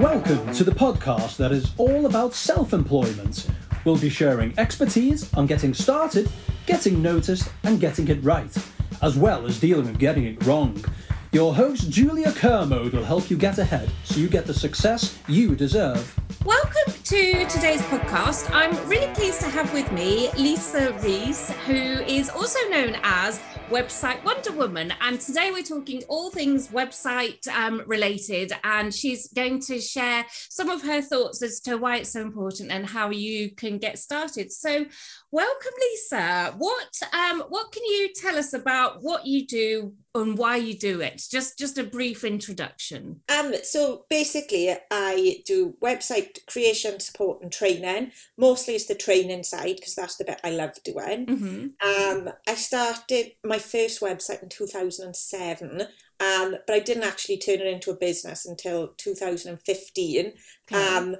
Welcome to the podcast that is all about self employment. We'll be sharing expertise on getting started, getting noticed, and getting it right, as well as dealing with getting it wrong. Your host, Julia Kermode, will help you get ahead so you get the success you deserve. Welcome to today's podcast. I'm really pleased to have with me Lisa Rees, who is also known as website Wonder Woman. And today we're talking all things website um, related. And she's going to share some of her thoughts as to why it's so important and how you can get started. So, welcome, Lisa. What um, what can you tell us about what you do and why you do it? Just just a brief introduction. Um, so basically, I do website creation, support, and training. Mostly it's the training side because that's the bit I love doing. Mm-hmm. Um, I started my first website in 2007, um, but I didn't actually turn it into a business until 2015. Okay. Um,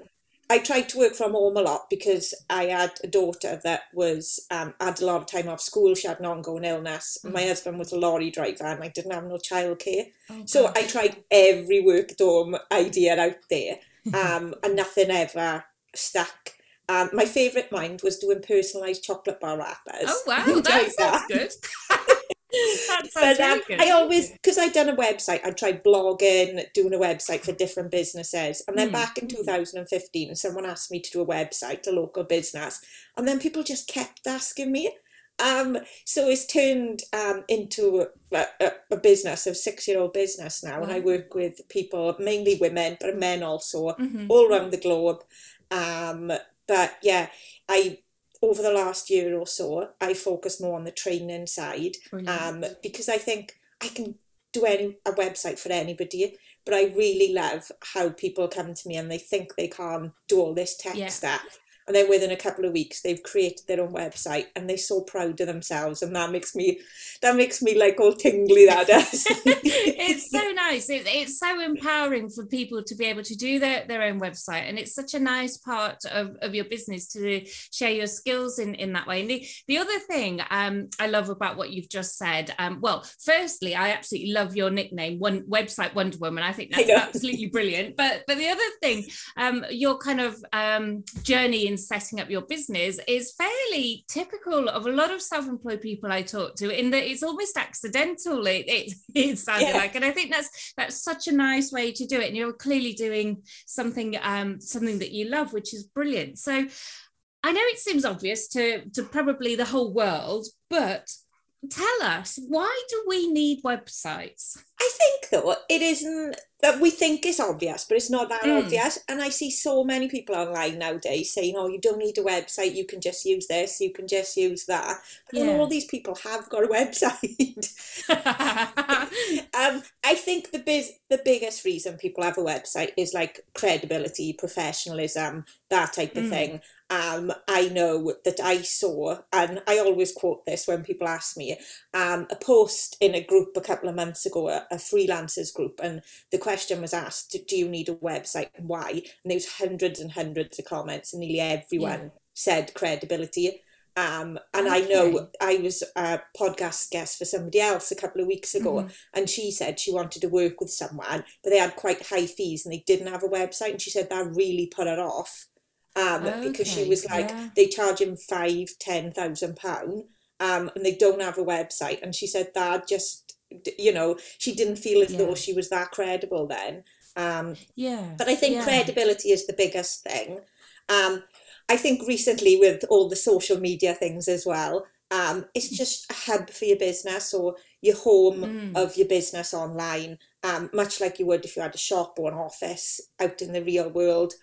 I tried to work from home a lot because I had a daughter that was um, had a lot of time off school. She had an ongoing illness. My husband was a lorry driver, and I didn't have no childcare. Oh, So gosh. I tried every work at home idea out there, um, and nothing ever stuck. Um, my favourite mind was doing personalised chocolate bar wrappers. Oh wow, that sounds good. But um. I always, because I'd done a website, I tried blogging, doing a website for different businesses. And then Mm. back in 2015, someone asked me to do a website, a local business. And then people just kept asking me. Um, so it's turned um, into a, a, a business, a six year old business now. And I work with people, mainly women, but men also, Mhm. all around the globe. Um, but yeah, I over the last year or so, I focus more on the training side um, because I think I can do any a website for anybody, but I really love how people come to me and they think they can't do all this tech Yeah. stuff. And then within a couple of weeks, they've created their own website, and they're so proud of themselves, and that makes me, that makes me like all tingly. That does. it's so nice. It, it's so empowering for people to be able to do their, their own website. And it's such a nice part of, of your business to share your skills in, in that way. And the, the other thing um, I love about what you've just said, um, well, firstly, I absolutely love your nickname, one website Wonder Woman. I think that's know. absolutely brilliant. But but the other thing, um, your kind of um, journey in setting up your business is fairly typical of a lot of self-employed people I talk to in that it's almost accidental it, it, it sounded Yeah. like and I think that's that's such a nice way to do it and you're clearly doing something um something that you love which is brilliant so I know it seems obvious to to probably the whole world but tell us why do we need websites I think though it isn't that we think is obvious, but it's not that Mm. obvious. And I see so many people online nowadays saying, "Oh, you don't need a website. You can just use this. You can just use that." But Yeah. all these people have got a website. um, I think the biz- the biggest reason people have a website is like credibility, professionalism, that type of Mm. thing. Um, I know that I saw, and I always quote this when people ask me, um, a post in a group a couple of months ago, a, a freelancers group, and the question was asked, "Do you need a website and why?" And there was hundreds and hundreds of comments, and nearly everyone said credibility. Um, and I know I was a podcast guest for somebody else a couple of weeks ago, Mhm. and she said she wanted to work with someone, but they had quite high fees and they didn't have a website, and she said that really put her off. Um, because she was like, yeah. they charge him five, ten thousand pound, um, and they don't have a website, and she said that just, you know, she didn't feel as Yeah. though she was that credible then. Um, yeah but I think yeah. credibility is the biggest thing. Um, I think recently with all the social media things as well, um, it's just a hub for your business or your home Mm. of your business online, um, much like you would if you had a shop or an office out in the real world.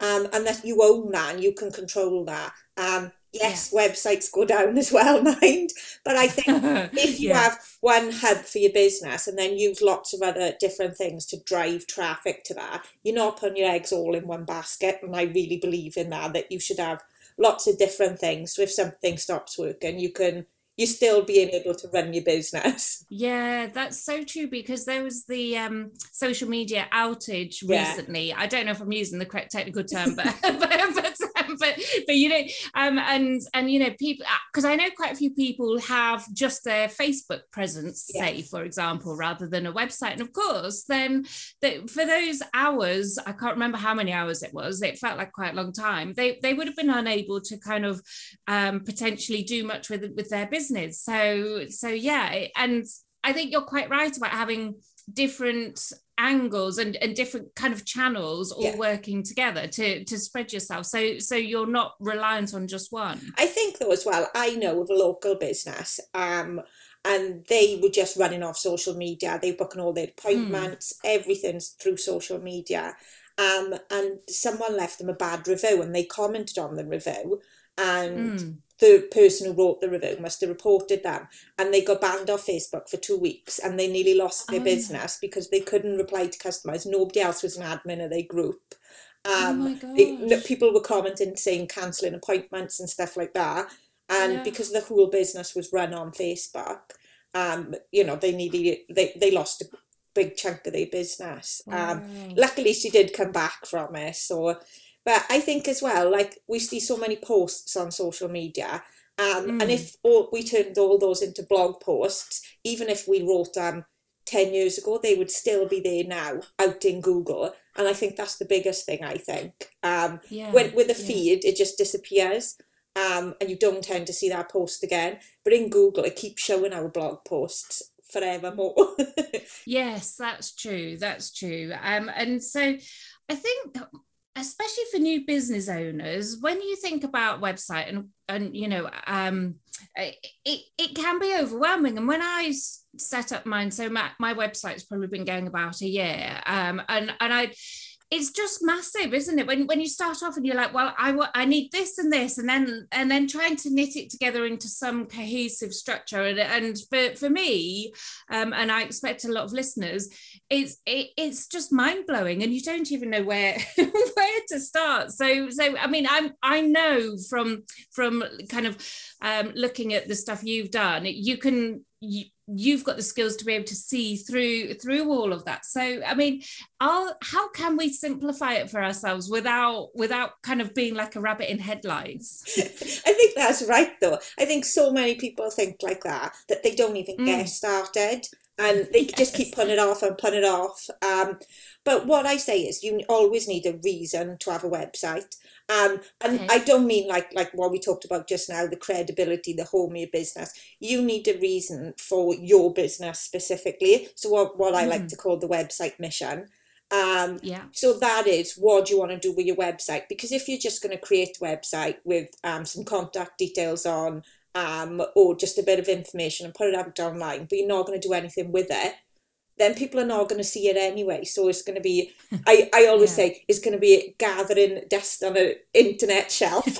Um, and that you own that and you can control that. Um, yes, websites go down as well, mind. But I think if you Yeah. have one hub for your business and then use lots of other different things to drive traffic to that, you're not putting your eggs all in one basket. And I really believe in that, that you should have lots of different things. So if something stops working, you can you're still being able to run your business. Yeah, that's so true because there was the um, social media outage recently. Yeah. I don't know if I'm using the correct technical term, but but, but, um, but, but you know, um, and and you know, people because uh, I know quite a few people have just their Facebook presence, say for example, rather than a website. And of course, then that for those hours, I can't remember how many hours it was. It felt like quite a long time. They they would have been unable to kind of um, potentially do much with with their business business. So so yeah, and I think you're quite right about having different angles and, and different kind of channels all yeah. working together to to spread yourself so so you're not reliant on just one i think though as well i know of a local business um and they were just running off social media they were booking all their appointments mm. everything's through social media um and someone left them a bad review and they commented on the review and mm the person who wrote the review must have reported them and they got banned off Facebook for two weeks and they nearly lost their oh, business because they couldn't reply to customers. Nobody else was an admin of their group. Oh um, oh they, people were commenting saying cancelling appointments and stuff like that. And yeah. because the whole business was run on Facebook, um, you know, they needed they, they lost a big chunk of their business. Um. Um, luckily she did come back from it. So but I think as well, like we see so many posts on social media, um, mm. and if all, we turned all those into blog posts, even if we wrote them 10 years ago, they would still be there now out in Google. And I think that's the biggest thing, I think. Um, yeah, when, with a feed, yeah. it just disappears. Um, and you don't tend to see that post again. But in Google, it keeps showing our blog posts forevermore. yes, that's true. That's true. Um, and so I think especially for new business owners when you think about website and and you know um it, it can be overwhelming. And when i set up mine so my, my website's probably been going about a year um and and i it's just massive isn't it? When when you start off and you're like well i i need this and this and then and then trying to knit it together into some cohesive structure. And, and for for me um, and i expect a lot of listeners it's it, it's just mind-blowing and you don't even know where where to start. So so i mean i'm i know from from kind of um, looking at the stuff you've done you can you, you've got the skills to be able to see through through all of that so i mean I'll, how can we simplify it for ourselves without without kind of being like a rabbit in headlights i think that's right though i think so many people think like that that they don't even mm. get started and they yes. just keep putting it off and putting it off um, but what i say is you always need a reason to have a website um, and okay. I don't mean like like what we talked about just now, the credibility, the home of your business. You need a reason for your business specifically. So what, what I like mm. to call the website mission. Um, yeah. So that is what do you want to do with your website? Because if you're just going to create a website with um, some contact details on, um, or just a bit of information and put it out online, but you're not going to do anything with it, then people are not going to see it anyway. So it's going to be, I, I always yeah. say, it's going to be gathering dust on an internet shelf.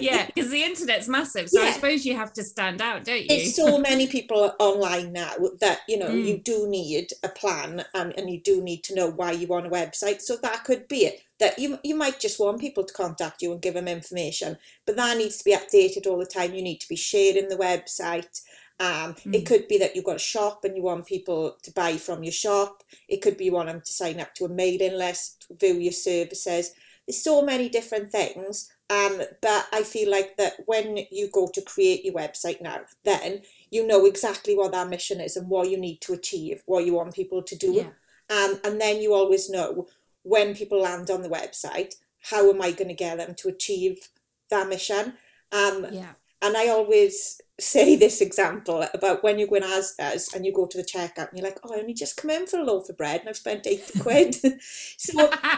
yeah, because the internet's massive. So yeah. I suppose you have to stand out, don't you? It's so many people online now that, you know, mm. you do need a plan and, and you do need to know why you want a website. So that could be it. That you, you might just want people to contact you and give them information, but that needs to be updated all the time. You need to be sharing the website um, mm. It could be that you've got a shop and you want people to buy from your shop. It could be you want them to sign up to a mailing list, view your services. There's so many different things. Um, but I feel like that when you go to create your website now, then you know exactly what that mission is and what you need to achieve, what you want people to do. Yeah. Um, and then you always know when people land on the website, how am I going to get them to achieve that mission? Um, yeah. And I always say this example about when you go in Asda's and you go to the checkout and you're like, oh, I only just come in for a loaf of bread and I've spent 80 quid. so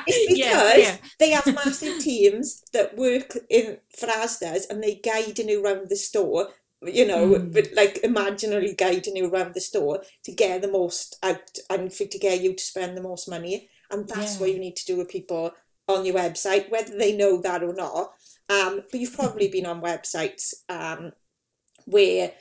it's because yeah, yeah. they have massive teams that work in for Asda's and they guiding you around the store, you know, mm. but like imaginarily guiding you around the store to get the most out and for, to get you to spend the most money. And that's yeah. what you need to do with people on your website, whether they know that or not. Um, but you've probably been on websites um, where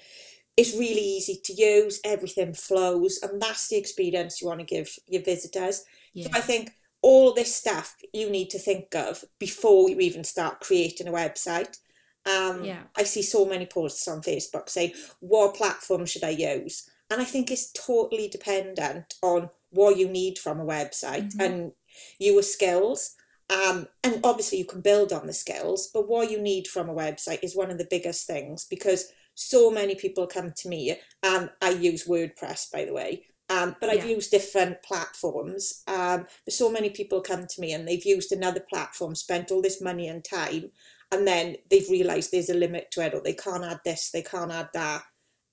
it's really easy to use, everything flows, and that's the experience you want to give your visitors. Yeah. So I think all this stuff you need to think of before you even start creating a website. Um, Yeah. I see so many posts on Facebook saying, what platform should I use? And I think it's totally dependent on what you need from a website Mhm. and your skills. Um, and obviously, you can build on the skills, but what you need from a website is one of the biggest things because so many people come to me, and I use WordPress, by the way. Um, but I've Yeah. used different platforms. Um, but so many people come to me and they've used another platform, spent all this money and time, and then they've realised there's a limit to it, or they can't add this, they can't add that,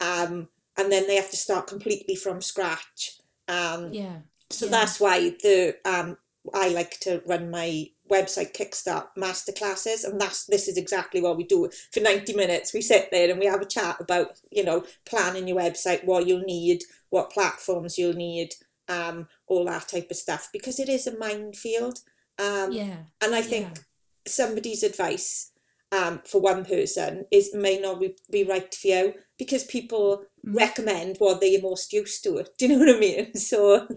um, and then they have to start completely from scratch. Um, Yeah. so Yeah. that's why the um, I like to run my website Kickstart masterclasses, and that's this is exactly what we do. For ninety minutes, we sit there and we have a chat about you know planning your website, what you'll need, what platforms you'll need, um, all that type of stuff, because it is a minefield. Um, Yeah. and I think Yeah. somebody's advice um, for one person is may not be, right for you because people Mm. recommend what they're most used to. Do you know what I mean? So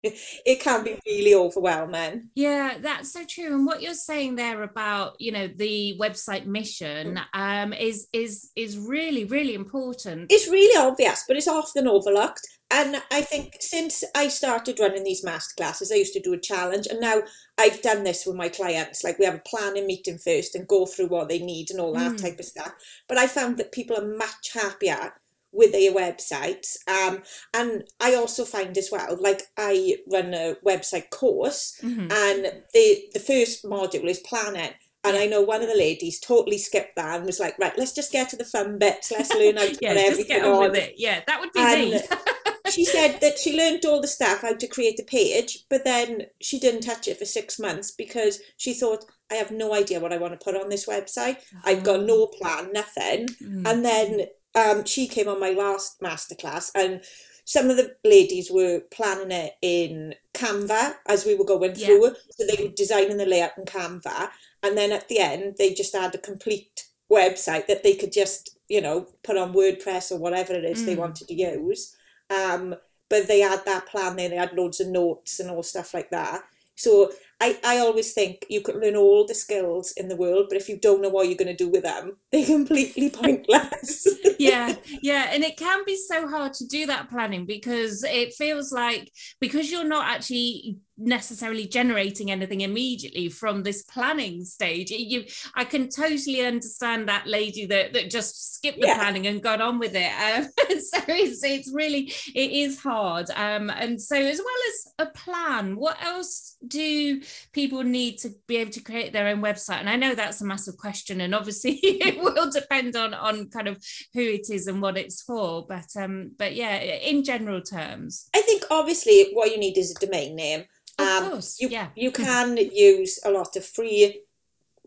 it can be really overwhelming. Yeah, that's so true. And what you're saying there about, you know, the website mission um, is is is really, really important. It's really obvious, but it's often overlooked. And I think since I started running these master classes, I used to do a challenge, and now I've done this with my clients. Like we have a planning meeting first and go through what they need and all that Mm. type of stuff. But I found that people are much happier with their websites. Um, and I also find as well, like I run a website course, Mhm. and the the first module is planning. And I know one of the ladies totally skipped that and was like, right, let's just get to the fun bits. Let's learn how to Yeah, put everything get on on. with it. Yeah, that would be And me. she said that she learned all the stuff how to create a page, but then she didn't touch it for six months because she thought, I have no idea what I want to put on this website. I've got no plan, nothing. Mm. And then um, she came on my last masterclass, and some of the ladies were planning it in Canva as we were going Yeah. through. So they were designing the layout in Canva, and then at the end, they just had a complete website that they could just, you know, put on WordPress or whatever it is they Mm. wanted to use. Um, but they had that plan there, they had loads of notes and all stuff like that. So I, I always think you can learn all the skills in the world, but if you don't know what you're going to do with them, they're completely pointless. yeah yeah and it can be so hard to do that planning because it feels like because you're not actually necessarily generating anything immediately from this planning stage you i can totally understand that lady that that just skipped the Yeah. planning and got on with it um, so it's it's really it is hard um and so as well as a plan what else do people need to be able to create their own website and i know that's a massive question and obviously it will depend on on kind of who it is and what it's for but um but yeah in general terms I think obviously what you need is a domain name. of Um, course you, yeah you can use a lot of free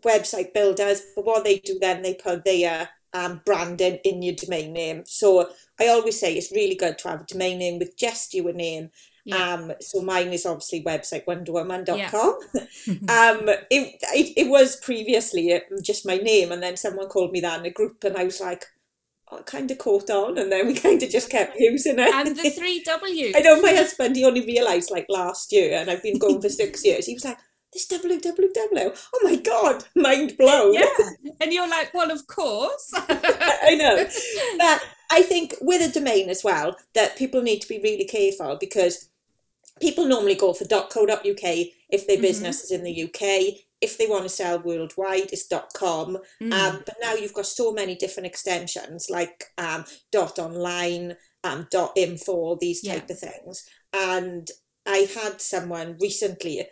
website builders, but what they do then, they put their um, branding in your domain name. So I always say it's really good to have a domain name with just your name. Yeah Um, so mine is obviously website wonderwoman.com. um, it, it, it was previously uh, just my name, and then someone called me that in a group, and I was like, oh, kind of caught on, and then we kind of just kept using it. and the three w I know my husband, he only realised like last year, and I've been going for six years. He was like, this www, oh my God, mind blown. yeah and you're like well of course I know. But I think with a domain as well, that people need to be really careful because people normally go for .co.uk if their Mhm. business is in the UK. If they want to sell worldwide, it's .com. Mm. Um, but now you've got so many different extensions like um, dot online, um, dot info, these Yeah. type of things. And I had someone recently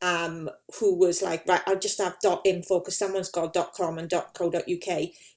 um, who was like, right, I'll just have dot info because someone's got dot com and dot co dot uk.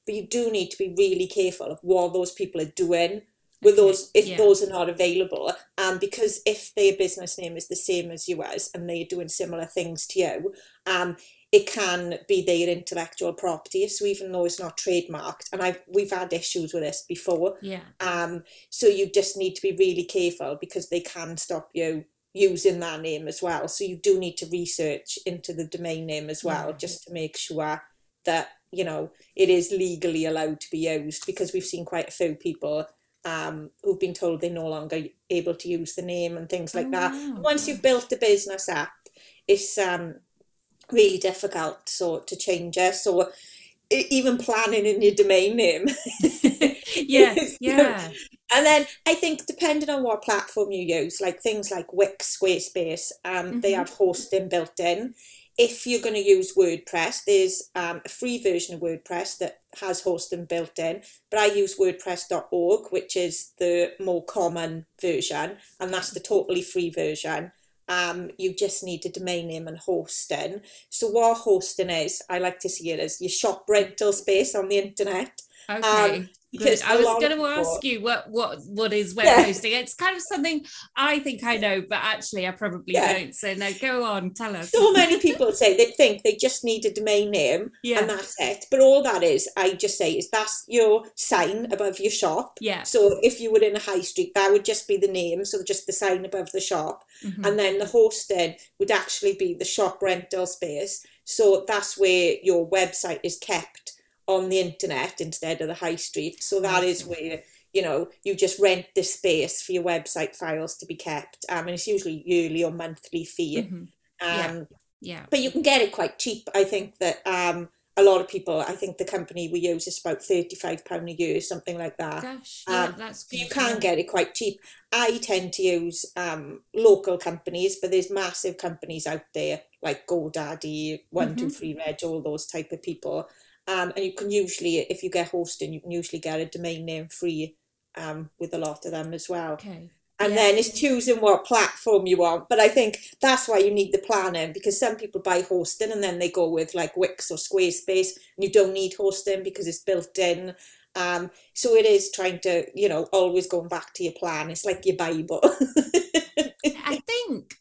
But you do need to be really careful of what those people are doing with Okay, those if yeah. those are not available. And because if their business name is the same as yours and they're doing similar things to you, um, it can be their intellectual property. So even though it's not trademarked, and I've we've had issues with this before. yeah Um, so you just need to be really careful because they can stop you using that name as well. So you do need to research into the domain name as well, Yeah. just to make sure that you know it is legally allowed to be used. Because we've seen quite a few people um, who've been told they're no longer able to use the name and things like Oh, that. wow. Once you've built the business up, it's um, really difficult so to change it. So even planning in your domain name. yes, yeah. And then I think depending on what platform you use, like things like Wix, Squarespace, um, they Mhm. have hosting built in. If you're going to use WordPress, there's um, a free version of WordPress that has hosting built in. But I use WordPress.org, which is the more common version, and that's the totally free version. Um, you just need a domain name and hosting. So what hosting is, I like to see it as your shop rental space on the internet. Okay. Because. I was going to ask you what what what is web Yeah. hosting. It's kind of something I think I know, but actually I probably Yeah. don't. So no, go on, tell us. So many people say they think they just need a domain name yeah, and that's it. But all that is, I just say, is that's your sign above your shop. yeah, So if you were in a high street, that would just be the name, so just the sign above the shop. mhm. And then the hosting would actually be the shop rental space. So that's where your website is kept on the internet instead of the high street. So that is see. where you know you just rent the space for your website files to be kept. Um, and it's usually yearly or monthly fee. Mhm. Um, yeah, but you can get it quite cheap. I think that um, a lot of people, I think the company we use is about £35 a year, something like that. gosh, yeah, um, that's So you can get it quite cheap. I tend to use um, local companies, but there's massive companies out there like GoDaddy, One Two Mhm. Three Reg, all those type of people. Um, and you can usually, if you get hosting, you can usually get a domain name free um, with a lot of them as well. Okay. And Yeah. then it's choosing what platform you want. But I think that's why you need the planning because some people buy hosting and then they go with like Wix or Squarespace and you don't need hosting because it's built in. Um, so it is trying to, you know, always going back to your plan. It's like your Bible. I think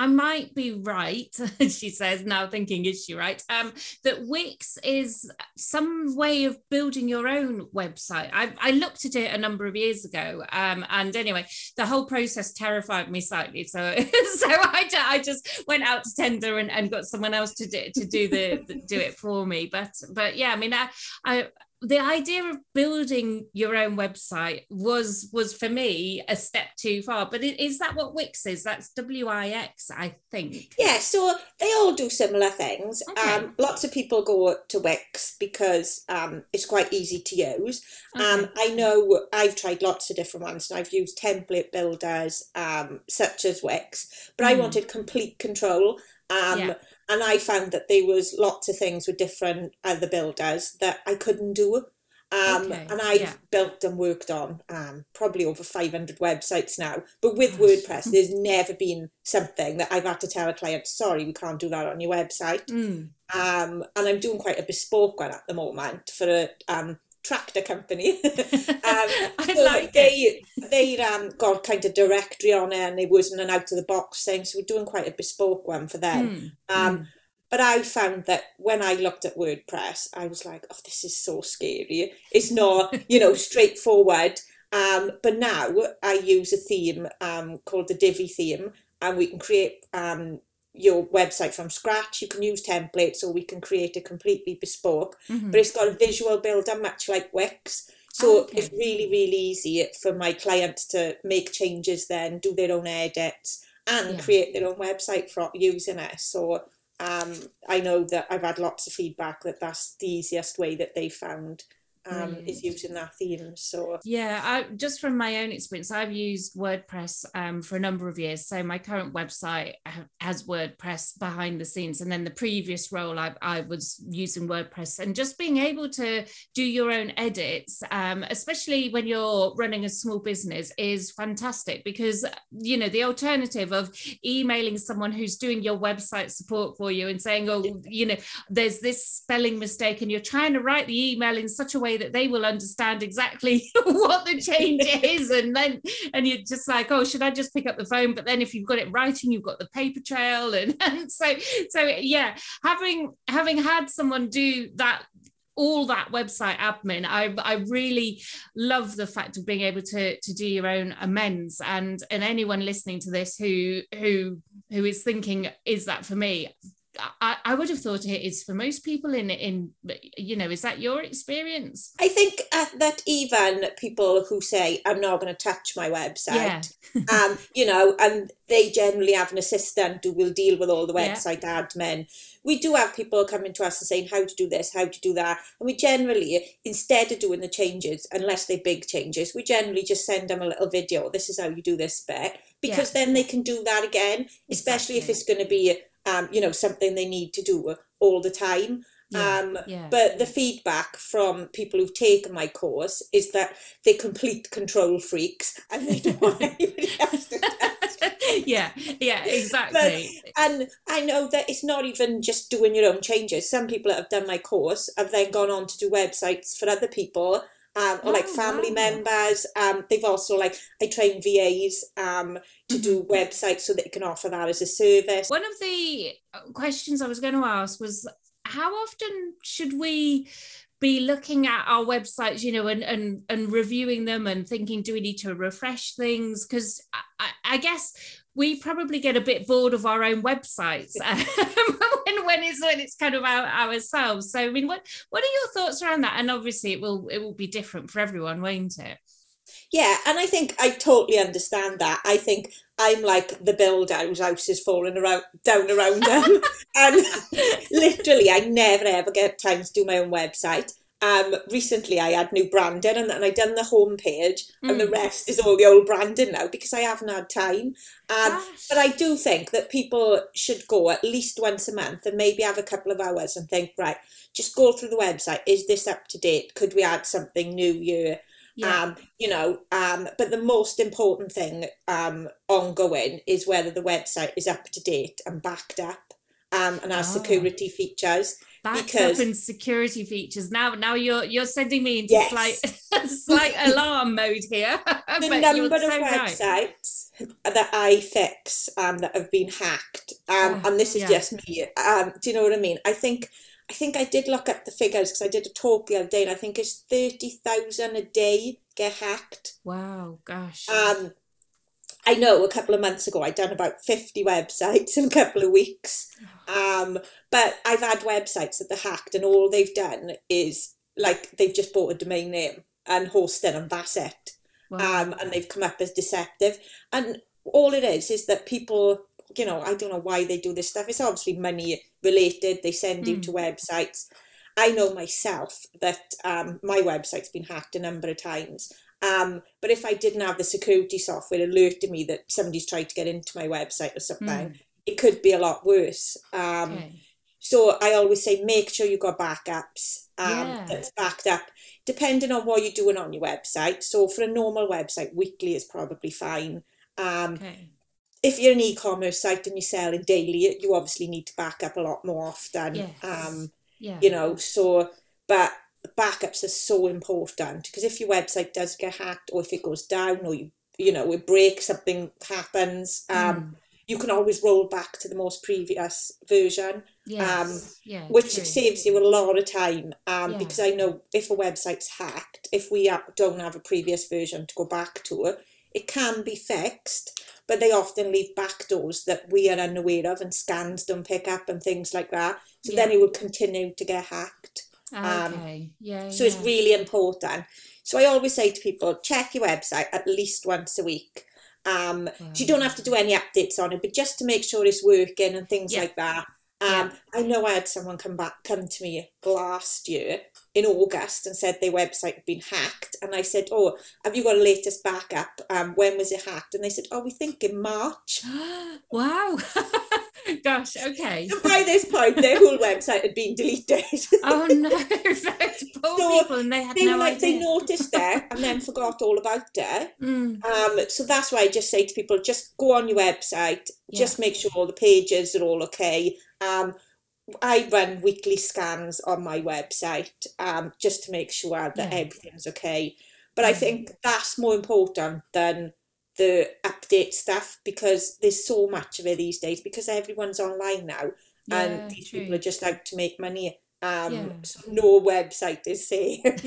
I might be right, she says, now thinking, is she right? Um, that Wix is some way of building your own website. I, I looked at it a number of years ago. Um, and anyway, the whole process terrified me slightly. So, so I, I just went out to tender and, and got someone else to do, to do the, the do it for me. But, but yeah, I mean, I, I, the idea of building your own website was was for me a step too far but is that what wix is that's w-i-x i think yeah, so they all do similar things. Okay. Um, lots of people go to Wix because um, it's quite easy to use. Um, Okay. I know I've tried lots of different ones and I've used template builders um, such as Wix, but I Mm. wanted complete control. Um, Yeah. And I found that there was lots of things with different other builders that I couldn't do. Um, Okay, And I've yeah. built and worked on um, probably over 500 websites now. But with Gosh. WordPress, there's never been something that I've had to tell a client, sorry, we can't do that on your website. Mm. Um, and I'm doing quite a bespoke one at the moment for a um, tractor company. Um, i so like it they they um got kind of directory on it and it wasn't an out of the box thing, so we're doing quite a bespoke one for them. Mm, Um, mm. but I found that when I looked at WordPress, I was like, oh, this is so scary. It's not, you know, straightforward. Um, but now I use a theme um, called the Divi theme, and we can create um, your website from scratch. You can use templates, or we can create a completely bespoke Mhm. but it's got a visual builder much like Wix. So Okay. it's really, really easy for my clients to make changes then, do their own edits and Yeah. create their own website for using it. So um, I know that I've had lots of feedback that that's the easiest way that they found um, is using that theme. So Yeah, I, just from my own experience, I've used WordPress um, for a number of years. So my current website has WordPress behind the scenes, and then the previous role I, I was using WordPress, and just being able to do your own edits, um, especially when you're running a small business, is fantastic because you know the alternative of emailing someone who's doing your website support for you and saying, oh, you know, there's this spelling mistake, and you're trying to write the email in such a way that they will understand exactly what the change is. And then and you're just like oh should i just pick up the phone? But then if you've got it writing you've got the paper trail. And, and so so yeah having having had someone do that all that website admin I, I really love the fact of being able to to do your own amends. And and anyone listening to this who who who is thinking is that for me I, I would have thought it is for most people in in you know is that your experience I think uh, that even people who say, I'm not going to touch my website, um, you know, and they generally have an assistant who will deal with all the Yeah. website admin. we do have people coming to us and saying how to do this, how to do that. And we generally, instead of doing the changes, unless they're big changes, we generally just send them a little video. This is how you do this bit. Because yeah. then they can do that again, especially exactly. if it's going to be, um, you know, something they need to do all the time. Yeah, um, yeah, but the feedback from people who've taken my course is that they're complete control freaks and they don't want anybody else to yeah, yeah, exactly. But, and I know that it's not even just doing your own changes. Some people that have done my course have then gone on to do websites for other people. Um, or like oh, family wow. members. Um, they've also like I train VAs um, to mm-hmm. do websites so that you can offer that as a service. One of the uh, questions I was going to ask was how often should we be looking at our websites you know and and, and reviewing them and thinking do we need to refresh things because I, I, guess we probably get a bit bored of our own websites um, when, when it's when it's kind of our, ourselves so i mean what what are your thoughts around that and obviously it will it will be different for everyone won't it yeah, and I think I totally understand that. I think I'm like the builder whose house is falling around down around them, and literally, I never ever get time to do my own website. Um, recently, I had new branding, and then I done the homepage, mm. and the mm. rest is all the old branding now because I haven't had time. Um, but I do think that people should go at least once a month and maybe have a couple of hours and think, right, just go through the website. Is this up to date? Could we add something new here? Yeah. Um, you know, um, but the most important thing um, ongoing is whether the website is up to date and backed up um, and has oh. security features. Because, up and security features. Now, now you're you're sending me into yes. slight slight alarm mode here. the number of so websites right. that I fix um, that have been hacked, um, oh, and this is yeah. just me. Um, do you know what I mean? I think I think I did look up the figures because I did a talk the other day, and I think it's thirty thousand a day get hacked. Wow, gosh. Um, I know a couple of months ago I'd done about fifty websites in a couple of weeks. Um, but I've had websites that are hacked, and all they've done is like they've just bought a domain name and hosted, and that's it. Wow. Um, and they've come up as deceptive, and all it is is that people you know, I don't know why they do this stuff. It's obviously money related. They send you mm. to websites. I know myself that um, my website's been hacked a number of times. Um, but if I didn't have the security software alerting me that somebody's tried to get into my website or something, mm. it could be a lot worse. Um, okay. So I always say make sure you've got backups um, yeah. that's backed up, depending on what you're doing on your website. So for a normal website, weekly is probably fine. Um, okay if you're an e-commerce site and you're selling daily, you obviously need to back up a lot more often. Yes. Um, yeah. You know, so but backups are so important because if your website does get hacked or if it goes down or you you know it breaks something happens um mm. you can always roll back to the most previous version yes. um yeah, which true. saves you a lot of time um yeah. because i know if a website's hacked if we don't have a previous version to go back to it it can be fixed but they often leave back doors that we are unaware of and scans don't pick up and things like that. So yeah. then it would continue to get hacked. Um, okay. Yeah. So yeah. it's really important. So I always say to people, check your website at least once a week. Um, wow. so you don't have to do any updates on it, but just to make sure it's working and things yeah. like that. Um, yeah. I know I had someone come back, come to me last year in August and said their website had been hacked. And I said, Oh, have you got a latest backup? Um, when was it hacked? And they said, Oh, we think in March. wow. Gosh, okay. So by this point, their whole website had been deleted. oh no! Poor so people, and they had they no like, idea. They noticed it and then forgot all about it. Mm. Um, so that's why I just say to people, just go on your website, yeah. just make sure all the pages are all okay. Um, I run weekly scans on my website um, just to make sure that yeah. everything's okay. But I think that's more important than the update stuff because there's so much of it these days because everyone's online now yeah, and these true. people are just out to make money um yeah. so no website is safe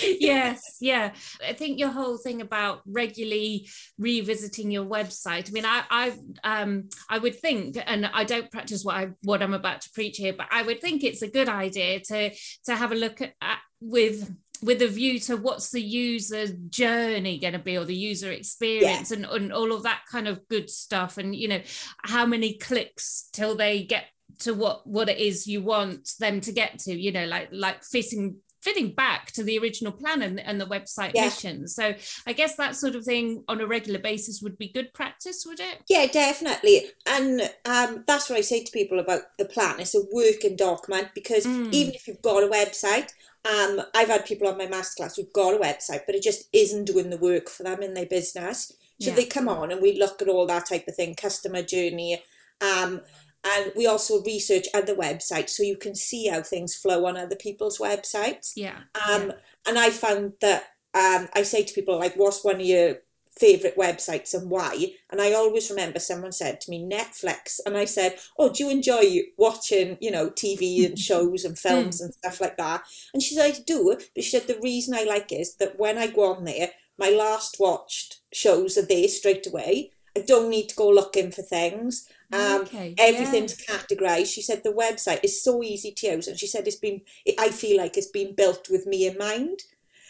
yes yeah i think your whole thing about regularly revisiting your website i mean i i um i would think and i don't practice what i what i'm about to preach here but i would think it's a good idea to to have a look at, at with with a view to what's the user journey going to be or the user experience yeah. and, and all of that kind of good stuff and you know how many clicks till they get to what what it is you want them to get to you know like like fitting fitting back to the original plan and, and the website yeah. mission so i guess that sort of thing on a regular basis would be good practice would it yeah definitely and um, that's what i say to people about the plan it's a working document because mm. even if you've got a website um, I've had people on my masterclass who've got a website, but it just isn't doing the work for them in their business. So yeah. they come on and we look at all that type of thing, customer journey, um, and we also research other websites so you can see how things flow on other people's websites. Yeah. Um, yeah. and I found that um, I say to people like, "What's one of your favorite websites and why?" And I always remember someone said to me Netflix, and I said, "Oh, do you enjoy watching, you know, TV and shows and films mm. and stuff like that?" And she said, "I do," but she said the reason I like it is that when I go on there, my last watched shows are there straight away. I don't need to go looking for things. Um, okay. Everything's yeah. categorized. She said the website is so easy to use, and she said it's been. I feel like it's been built with me in mind.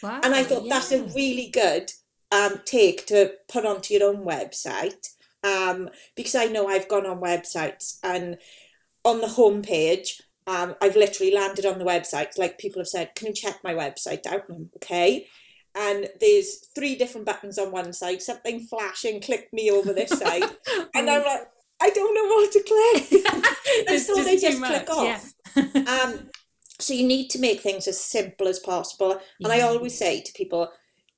Wow, and I thought yeah. that's a really good um, take to put onto your own website um, because I know I've gone on websites and on the homepage. Um, I've literally landed on the website. Like people have said, "Can you check my website out?" okay, and there's three different buttons on one side, something flashing, click me over this side. and I'm like, I don't know what to click. and so they just click off. Yeah. um, so you need to make things as simple as possible. And yeah. I always say to people,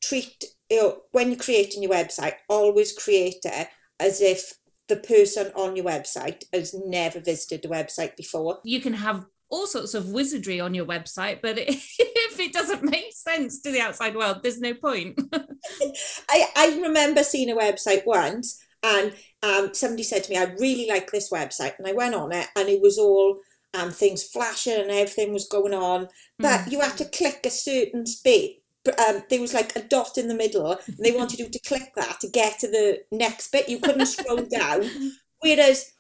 treat, you know, when you're creating your website, always create it as if the person on your website has never visited the website before. You can have all sorts of wizardry on your website, but if it doesn't make sense to the outside world, there's no point. I, I remember seeing a website once and um, somebody said to me, I really like this website. And I went on it and it was all um, things flashing and everything was going on. But mm. you had to click a certain space. Um, there was like a dot in the middle and they wanted you to click that to get to the next bit. You couldn't scroll down. Whereas,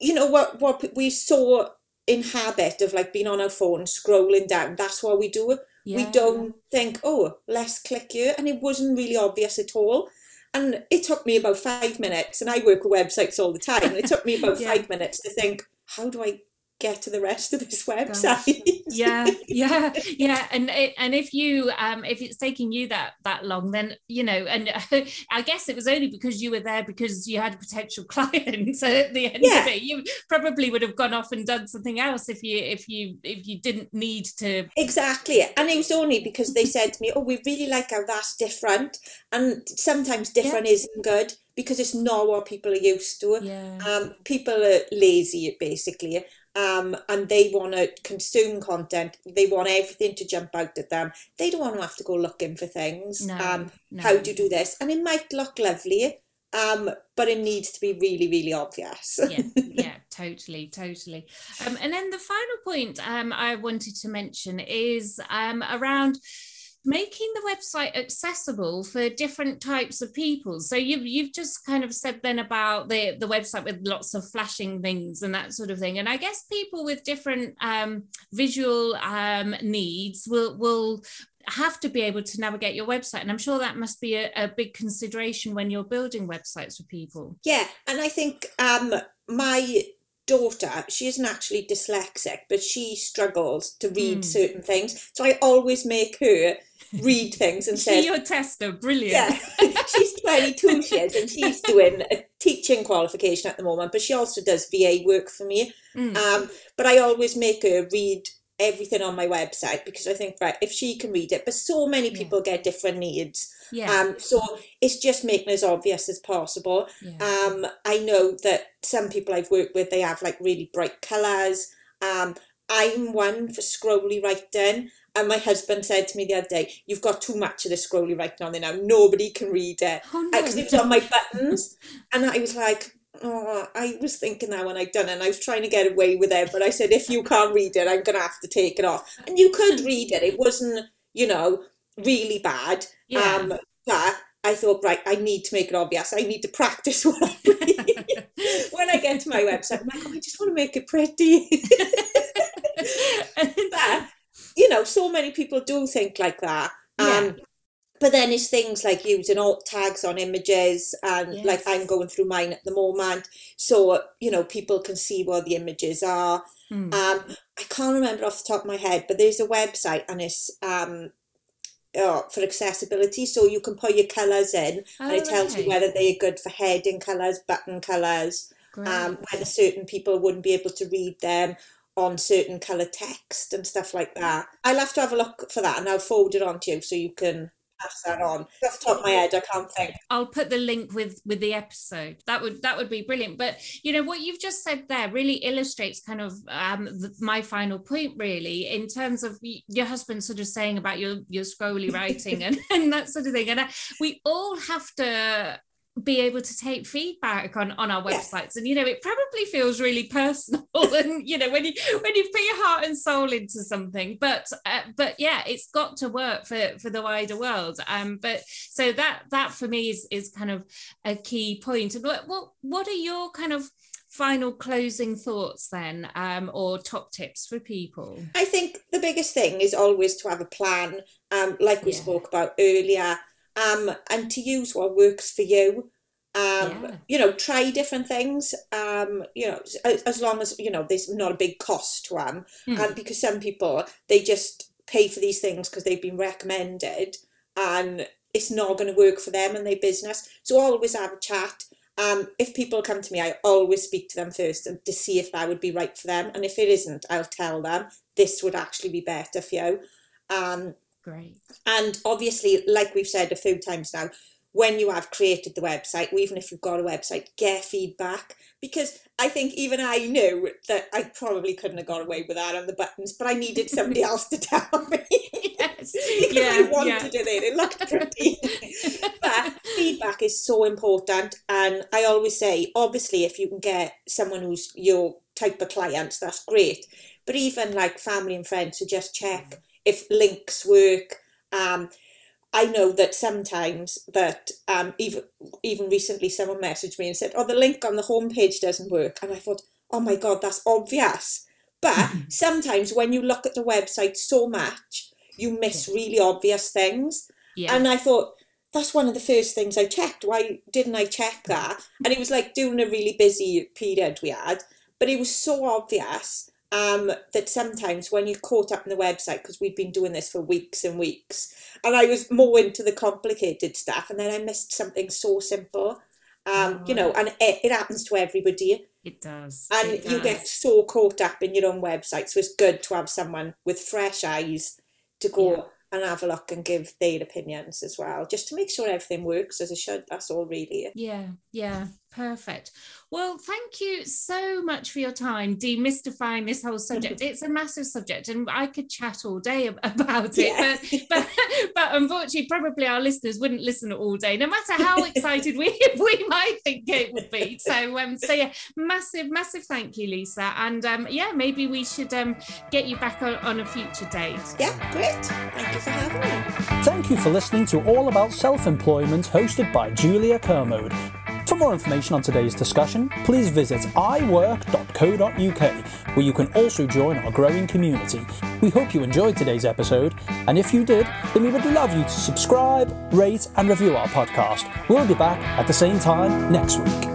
you know, what, what we saw in habit of like being on our phone, scrolling down. That's what we do. Yeah. We don't think, oh, let's click here. And it wasn't really obvious at all. And it took me about five minutes, and I work with websites all the time, and it took me about yeah. five minutes to think, how do I get to the rest of this website. yeah, yeah, yeah. And and if you um if it's taking you that that long, then you know, and I guess it was only because you were there because you had a potential client. So at the end yeah. of it, you probably would have gone off and done something else if you if you if you didn't need to. Exactly, and it was only because they said to me, "Oh, we really like how that's different," and sometimes different yeah. isn't good because it's not what people are used to. Yeah. Um, people are lazy basically, um, and they want to consume content. They want everything to jump out at them. They don't want to have to go looking for things. No, um, no. How do you do this? And it might look lovely, um, but it needs to be really, really obvious. yeah, yeah, totally, totally. Um, and then the final point um, I wanted to mention is um, around making the website accessible for different types of people. So you've you've just kind of said then about the the website with lots of flashing things and that sort of thing. And i guess people with different um, visual um, needs will will have to be able to navigate your website. And i'm sure that must be a, a big consideration when you're building websites for people. Yeah. And i think um my daughter, she isn't actually dyslexic, but she struggles to read mm. certain things. So I always make her read things and say, your tester, brilliant. Yeah, she's 22 she is, and she's doing a teaching qualification at the moment, but she also does VA work for me. Mm. Um, but I always make her read everything on my website because I think, right, if she can read it, but so many people yeah. get different needs. Yeah. Um, so it's just making as obvious as possible. Yeah. Um, I know that some people I've worked with, they have like really bright colours. Um, I'm one for scrolly writing. And my husband said to me the other day, "You've got too much of the scrolly writing on there now. Nobody can read it because oh, no. it was on my buttons." and I was like, "Oh, I was thinking that when I'd done it, and I was trying to get away with it, but I said, if you can't read it, I'm gonna have to take it off." And you could read it; it wasn't, you know, really bad. Yeah. Um, but I thought, right, I need to make it obvious. I need to practice what I read. when I get to my website, I'm like, oh, I just want to make it pretty. but you know, so many people do think like that. Um, yeah. But then it's things like using alt tags on images and Yes. like I'm going through mine at the moment so you know people can see what the images are Mm. um I can't remember off the top of my head but there's a website and it's um oh, for accessibility so you can put your colours in and it Oh, tells okay. you whether they're good for heading colours button colours Great. um whether certain people wouldn't be able to read them on certain colour text and stuff like that. I'll have to have a look for that and I'll forward it on to you so you can pass that on. The top of my head, I can't think. I'll put the link with with the episode. That would that would be brilliant. But you know what you've just said there really illustrates kind of um, the, my final point, really, in terms of your husband sort of saying about your your scrolly writing and and that sort of thing. And uh, we all have to be able to take feedback on on our websites. And you know it probably feels really personal and you know when you when you put your heart and soul into something. But uh, but yeah it's got to work for for the wider world. Um but so that that for me is is kind of a key point. And what what, what are your kind of final closing thoughts then um or top tips for people? I think the biggest thing is always to have a plan, um, like we Yeah. spoke about earlier, um, and to use what works for you. Um, Yeah. You know, try different things. Um, you know, as, as long as you know there's not a big cost to them, Hmm. and because some people they just pay for these things because they've been recommended, and it's not going to work for them and their business. So always have a chat. Um, if people come to me, I always speak to them first and to see if that would be right for them. And if it isn't, I'll tell them this would actually be better for you. Um, great and obviously, like we've said a few times now, when you have created the website, or even if you've got a website, get feedback. Because I think even I knew that I probably couldn't have got away with that on the buttons, but I needed somebody else to tell me. yes because yeah I wanted yeah. it in. It looked pretty. but feedback is so important. And I always say, obviously, if you can get someone who's your type of clients, that's great. But even like family and friends to just check mm. If links work. Um, I know that sometimes that um, even even recently someone messaged me and said, "Oh, the link on the homepage doesn't work," and I thought, "Oh my god, that's obvious." But sometimes when you look at the website so much, you miss really obvious things. yeah And I thought, that's one of the first things I checked. Why didn't I check that? And it was like during a really busy period we had, but it was so obvious um, that sometimes when you're caught up in the website, because we've been doing this for weeks and weeks, and I was more into the complicated stuff, and then I missed something so simple. Um, you know, and it, it happens to everybody, it does and it you get so caught up in your own website. So it's good to have someone with fresh eyes to go Yeah. and have a look and give their opinions as well, just to make sure everything works as it should. That's all really. Yeah, yeah, perfect. Well, thank you so much for your time demystifying this whole subject. It's a massive subject, and I could chat all day about it. Yeah. But, but, but unfortunately, probably our listeners wouldn't listen all day, no matter how excited we we might think it would be. So, um, so yeah, massive, massive thank you, Lisa, and um, yeah, maybe we should um get you back on, on a future date. Yeah, great. Thank you for having me. Thank you for listening to All About Self Employment, hosted by Julia Kermode. For more information on today's discussion, please visit iwork.co.uk, where you can also join our growing community. We hope you enjoyed today's episode, and if you did, then we would love you to subscribe, rate, and review our podcast. We'll be back at the same time next week.